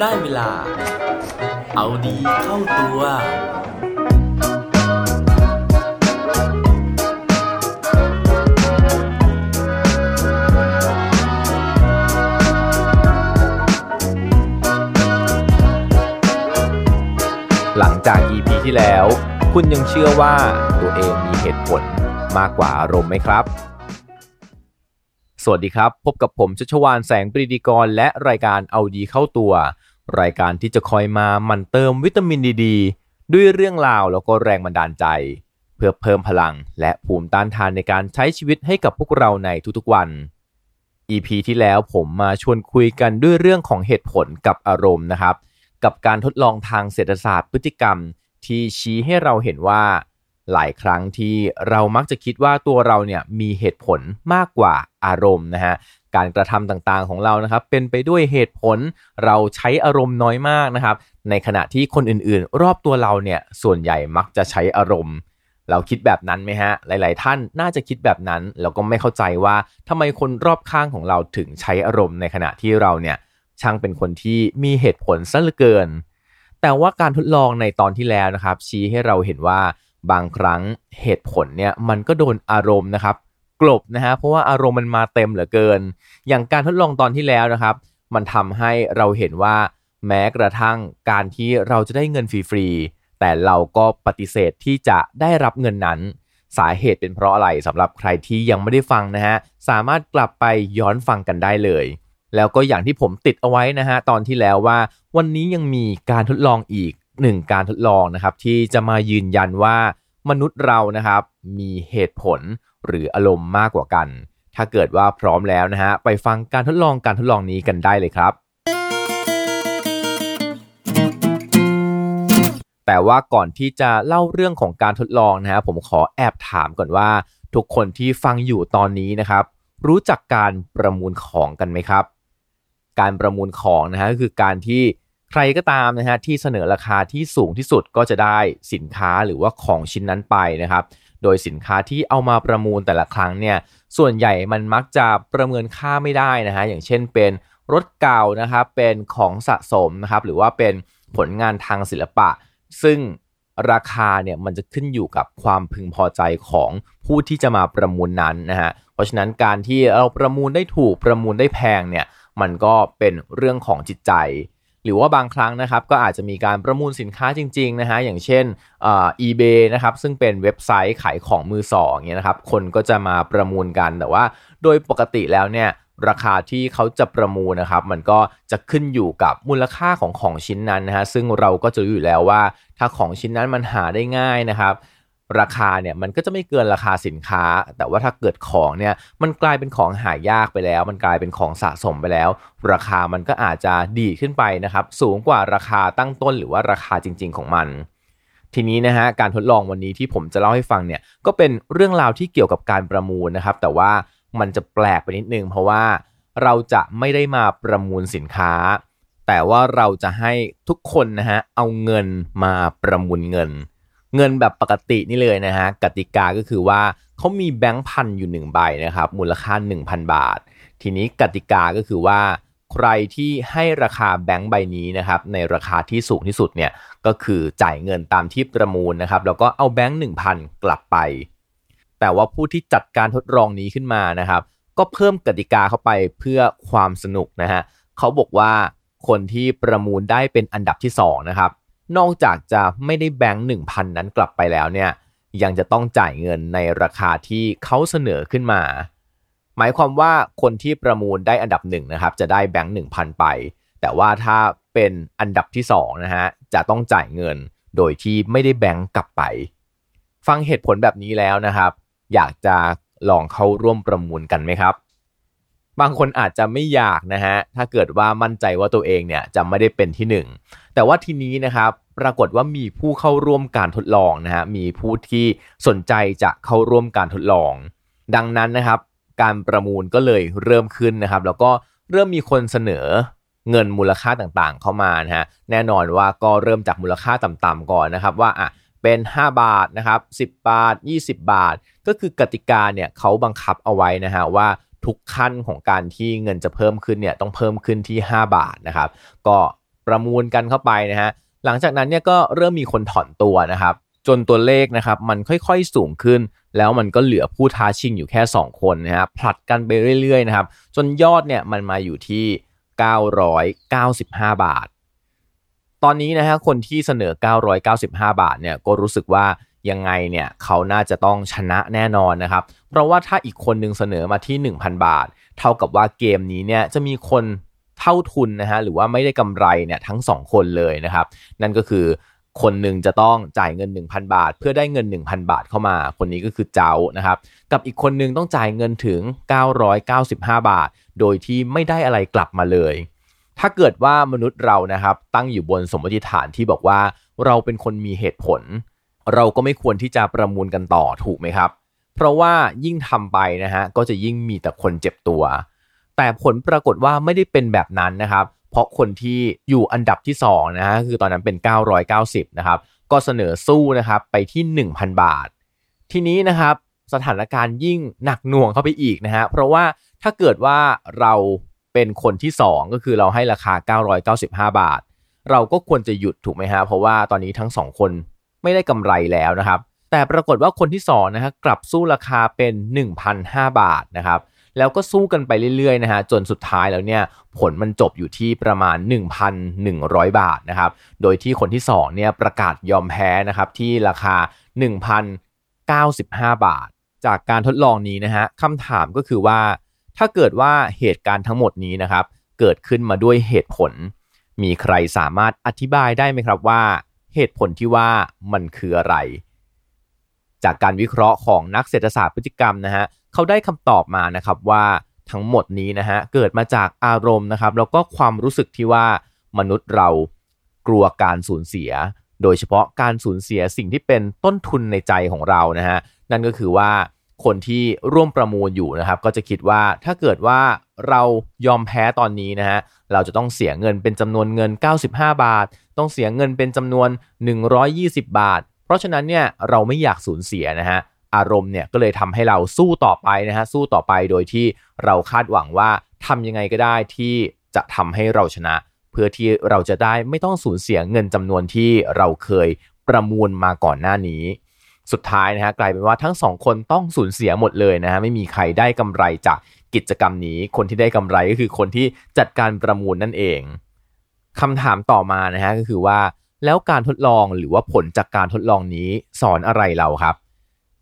ได้เวลา เอาดีเข้าตัว หลังจาก EP ที่แล้ว คุณยังเชื่อว่าตัวเองมีเหตุผลมากกว่าอารมณ์ไหมครับสวัสดีครับ พบกับผมชัชวานแสงปรีดีกร และรายการเอาดีเข้าตัว รายการที่จะคอยมาหมันเติมวิตามินดีดด้วยเรื่องราวแล้วก็แรงบันดาลใจ เพื่อเพิ่มพลังและภูมิต้านทานในการใช้ชีวิตให้กับพวกเราในทุกๆวัน EP ที่แล้วผมมาชวนคุยกันด้วยเรื่องของเหตุผลกับอารมณ์นะครับ กับการทดลองทางเศรษฐศาสตร์พฤติกรรม ที่ชี้ให้เราเห็นว่า หลายครั้งที่เรามักจะคิดว่าตัวเราเนี่ยมีเหตุผลมากกว่าอารมณ์นะฮะ การกระทำต่างๆของเรานะครับ เป็นไปด้วยเหตุผลเราใช้อารมณ์น้อยมากนะครับ ในขณะที่คนอื่นๆ รอบตัวเราเนี่ยส่วนใหญ่มักจะใช้อารมณ์ เราคิดแบบนั้นไหมฮะ หลาย ๆ ท่านน่าจะคิดแบบนั้นแล้วก็ไม่เข้าใจว่าทำไมคนรอบข้างของเราถึงใช้อารมณ์ในขณะที่เราเนี่ยช่างเป็นคนที่มีเหตุผลซะเหลือเกิน แต่ว่าการทดลองในตอนที่แล้วนะครับ ชี้ให้เราเห็นว่าบางครั้งเหตุผลเนี่ยมันก็โดนอารมณ์นะครับ กลบนะฮะเพราะว่าอารมณ์มันมาเต็มเหลือเกิน อย่างการทดลองตอนที่แล้วนะครับ มันทำให้เราเห็นว่าแม้กระทั่งการที่เราจะได้เงินฟรีๆแต่เราก็ปฏิเสธที่จะได้รับเงินนั้นสาเหตุเป็นเพราะอะไรสำหรับใครที่ยังไม่ได้ฟังนะฮะสามารถกลับไปย้อนฟังกันได้เลย แล้วก็อย่างที่ผมติดเอาไว้นะฮะตอนที่แล้วว่าวันนี้ยังมีการทดลองอีกหนึ่งการทดลองนะครับที่จะมายืนยันว่ามนุษย์เรานะครับมีเหตุผล หรืออารมณ์มากกว่ากัน ถ้าเกิดว่าพร้อมแล้วนะฮะ ไปฟังการทดลองการทดลองนี้กันได้เลยครับ แต่ว่าก่อนที่จะเล่าเรื่องของการทดลองนะฮะผมขอแอบถามก่อนว่า ทุกคนที่ฟังอยู่ตอนนี้นะครับ รู้จักการประมูลของกันไหมครับ การประมูลของนะฮะคือการที่ใครก็ตามนะฮะที่เสนอราคาที่สูงที่สุดก็จะได้สินค้าหรือว่าของชิ้นนั้นไปนะครับ โดยสินค้าที่เอามาประมูลแต่ละครั้งเนี่ยส่วนใหญ่มันมักจะประเมินค่าไม่ได้นะฮะอย่างเช่นเป็นรถเก่านะครับเป็นของสะสมนะครับหรือว่าเป็นผลงานทางศิลปะ ซึ่งราคาเนี่ยมันจะขึ้นอยู่กับความพึงพอใจของผู้ที่จะมาประมูลนั้นนะฮะเพราะฉะนั้นการที่เราประมูลได้ถูกประมูลได้แพงเนี่ยมันก็เป็นเรื่องของจิตใจ หรือว่าบางครั้งนะครับก็อาจจะมีการประมูลสินค้าจริงๆนะฮะอย่างเช่นอ่อ eBay นะครับซึ่งเป็นเว็บไซต์ขายของมือสองเนี่ยนะครับคนก็จะมาประมูลกันแต่ว่า โดยปกติแล้วเนี่ยราคาที่เขาจะประมูลนะครับ มันก็จะขึ้นอยู่กับมูลค่าของของชิ้นนั้นนะฮะซึ่งเราก็จะรู้อยู่แล้วว่า ถ้าของชิ้นนั้นมันหาได้ง่ายนะครับ ราคาเนี่ยมันก็จะไม่เกินราคาสินค้า แต่ว่าถ้าเกิดของเนี่ยมันกลายเป็นของหายากไปแล้ว มันกลายเป็นของสะสมไปแล้ว ราคามันก็อาจจะดีขึ้นไปนะครับ สูงกว่าราคาตั้งต้นหรือว่าราคาจริง ๆ ของมัน ทีนี้นะฮะการทดลองวันนี้ที่ผมจะเล่าให้ฟังเนี่ยก็เป็นเรื่องราวที่เกี่ยวกับการประมูลนะครับ แต่ว่ามันจะแปลกไปนิดนึงเพราะว่าเราจะไม่ได้มาประมูลสินค้า แต่ว่าเราจะให้ทุกคนนะฮะเอาเงินมาประมูลเงิน เงินแบบปกตินี่เลยนะฮะกติกาก็คือว่าเขามีแบงค์พันอยู่1ใบนะครับมูลค่า 1,000 บาท ทีนี้กติกาก็คือว่าใครที่ให้ราคาแบงค์ใบนี้นะครับในราคาที่สูงที่สุดเนี่ยก็คือจ่ายเงินตามที่ประมูลนะครับแล้วก็เอาแบงค์1,000 กลับไป แต่ว่าผู้ที่จัดการทดลองนี้ขึ้นมานะครับ ก็เพิ่มกติกาเข้าไปเพื่อความสนุกนะฮะเขาบอกว่าคนที่ประมูลได้เป็นอันดับที่2นะครับ นอกจากจะไม่ได้แบงค์หนึ่งพันนั้นกลับไปแล้วเนี่ยยังจะต้องจ่ายเงินในราคาที่เขาเสนอขึ้นมา หมายความว่าคนที่ประมูลได้อันดับหนึ่งนะครับจะได้แบงค์หนึ่งพันไป แต่ว่าถ้าเป็นอันดับที่สองนะฮะจะต้องจ่ายเงินโดยที่ไม่ได้แบงค์กลับไป ฟังเหตุผลแบบนี้แล้วนะครับ อยากจะลองเข้าร่วมประมูลกันไหมครับ บางคนอาจจะไม่อยากนะฮะถ้าเกิดว่ามั่นใจว่าตัวเองเนี่ยจะไม่ได้เป็นที่หนึ่งแต่ว่าทีนี้นะครับปรากฏว่ามีผู้เข้าร่วมการทดลองนะฮะมีผู้ที่สนใจจะเข้าร่วมการทดลอง ดังนั้นนะครับการประมูลก็เลยเริ่มขึ้นนะครับ แล้วก็เริ่มมีคนเสนอเงินมูลค่าต่างๆ เข้ามานะฮะแน่นอนว่าก็เริ่มจากมูลค่าต่ำๆก่อนนะครับว่าอะเป็น 5 บาทนะครับ10 บาท 20 บาท ก็คือกติกาเนี่ยเขาบังคับเอาไว้นะฮะว่า ทุกขั้นของการที่เงินจะเพิ่มขึ้นเนี่ยต้องเพิ่มขึ้นที่ 5 บาทนะครับ ก็ประมูลกันเข้าไปนะฮะหลังจากนั้นเนี่ยก็เริ่มมีคนถอนตัวนะครับ จนตัวเลขนะครับมันค่อยๆสูงขึ้น แล้วมันก็เหลือผู้ท้าชิงอยู่แค่ 2 คนนะฮะผลัดกันไปเรื่อยๆนะครับ จนยอดเนี่ยมันมาอยู่ที่ 995 บาท ตอนนี้นะฮะคนที่เสนอ 995 บาทเนี่ยก็รู้สึกว่า ยังไงเนี่ยเขาน่าจะต้องชนะแน่นอนนะครับ เพราะว่าถ้าอีกคนนึงเสนอมาที่ 1,000 บาท เท่ากับว่าเกมนี้เนี่ยจะมีคนเท่าทุนนะฮะหรือว่าไม่ได้กำไรเนี่ยทั้ง 2 คนเลยนะครับ นั่นก็คือคนหนึ่งจะต้องจ่ายเงิน 1,000 บาท เพื่อได้เงิน 1,000 บาทเข้ามา คนนี้ก็คือเจ้านะครับ กับอีกคนนึงต้องจ่ายเงินถึง 995 บาท โดยที่ไม่ได้อะไรกลับมาเลย ถ้าเกิดว่ามนุษย์เรานะครับตั้งอยู่บนสมมติฐานที่บอกว่าเราเป็นคนมีเหตุผล เราก็ไม่ควรที่จะประมูลกันต่อถูกไหมครับ เพราะว่ายิ่งทำไปนะฮะก็จะยิ่งมีแต่คนเจ็บตัว แต่ผลปรากฏว่าไม่ได้เป็นแบบนั้นนะครับ เพราะคนที่อยู่อันดับที่2นะฮะคือตอนนั้นเป็น 990นะครับก็เสนอสู้นะครับไปที่ 1,000 บาท ทีนี้นะครับสถานการณ์ยิ่งหนักหน่วงเข้าไปอีกนะฮะเพราะว่าถ้าเกิดว่าเราเป็นคนที่ 2 ก็คือเราให้ราคา 995 บาท เราก็ควรจะหยุดถูกไหมฮะเพราะว่าตอนนี้ทั้ง 2 คน ไม่ได้กำไรแล้วนะครับ แต่ปรากฏว่าคนที่2นะฮะกลับสู้ราคาเป็น 1,005 บาทนะครับแล้วก็สู้กันไปเรื่อยๆนะฮะจนสุดท้ายแล้วเนี่ยผลมันจบอยู่ที่ประมาณ 1,100 บาทนะครับโดยที่คนที่2เนี่ยประกาศยอมแพ้นะครับที่ราคา 1,095 บาท จากการทดลองนี้นะฮะคำถามก็คือว่า ถ้าเกิดว่าเหตุการณ์ทั้งหมดนี้นะครับเกิดขึ้นมาด้วยเหตุผล มีใครสามารถอธิบายได้ไหมครับว่า เหตุผลที่ว่ามันคืออะไร จากการวิเคราะห์ของนักเศรษฐศาสตร์พฤติกรรมนะฮะเขาได้คำตอบมานะครับว่าทั้งหมดนี้นะฮะเกิดมาจากอารมณ์นะครับ แล้วก็ความรู้สึกที่ว่ามนุษย์เรากลัวการสูญเสีย โดยเฉพาะการสูญเสียสิ่งที่เป็นต้นทุนในใจของเรานะฮะนั่นก็คือว่าคนที่ร่วมประมูลอยู่นะครับ ก็จะคิดว่าถ้าเกิดว่าเรายอมแพ้ตอนนี้นะฮะเราจะต้องเสียเงินเป็นจำนวนเงิน 95 บาท ต้องเสียเงินเป็นจำนวน 120 บาท เพราะฉะนั้นเนี่ยเราไม่อยากสูญเสียนะฮะอารมณ์เนี่ยก็เลยทำให้เราสู้ต่อไปนะฮะสู้ต่อไปโดยที่เราคาดหวังว่าทำยังไงก็ได้ที่จะทำให้เราชนะ เพื่อที่เราจะได้ไม่ต้องสูญเสียเงินจำนวนที่เราเคยประมูลมาก่อนหน้านี้ สุดท้ายนะฮะกลายเป็นว่าทั้งสองคนต้องสูญเสียหมดเลยนะฮะไม่มีใครได้กำไรจากกิจกรรมนี้ คนที่ได้กำไรก็คือคนที่จัดการประมูลนั่นเอง คำถามต่อมานะฮะก็คือว่า แล้วการทดลองหรือว่าผลจากการทดลองนี้สอนอะไรเราครับ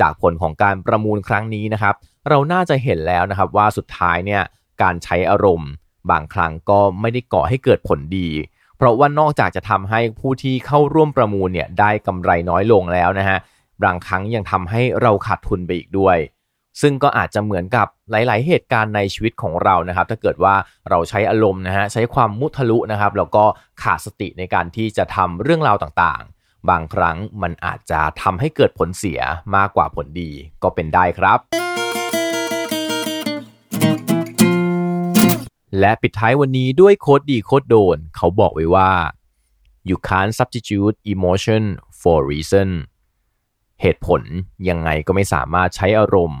จากผลของการประมูลครั้งนี้นะครับ เราน่าจะเห็นแล้วนะครับว่าสุดท้ายเนี่ยการใช้อารมณ์ บางครั้งก็ไม่ได้ก่อให้เกิดผลดี เพราะว่านอกจากจะทำให้ผู้ที่เข้าร่วมประมูลเนี่ยได้กำไรน้อยลงแล้วนะฮะบางครั้งยังทำให้เราขาดทุนไปอีกด้วย ซึ่งก็อาจจะเหมือนกับหลาย ๆ เหตุการณ์ในชีวิตของเรานะครับ ถ้าเกิดว่าเราใช้อารมณ์นะฮะใช้ความมุทะลุนะครับแล้วก็ขาดสติในการที่จะทำเรื่องราวต่างๆ บางครั้งมันอาจจะทำให้เกิดผลเสียมากกว่าผลดีก็เป็นได้ครับและปิดท้ายวันนี้ด้วยโคดดีโคดโดน เขาบอกไว้ว่า you can't substitute emotion for reason เหตุผลยังไงก็ไม่สามารถใช้อารมณ์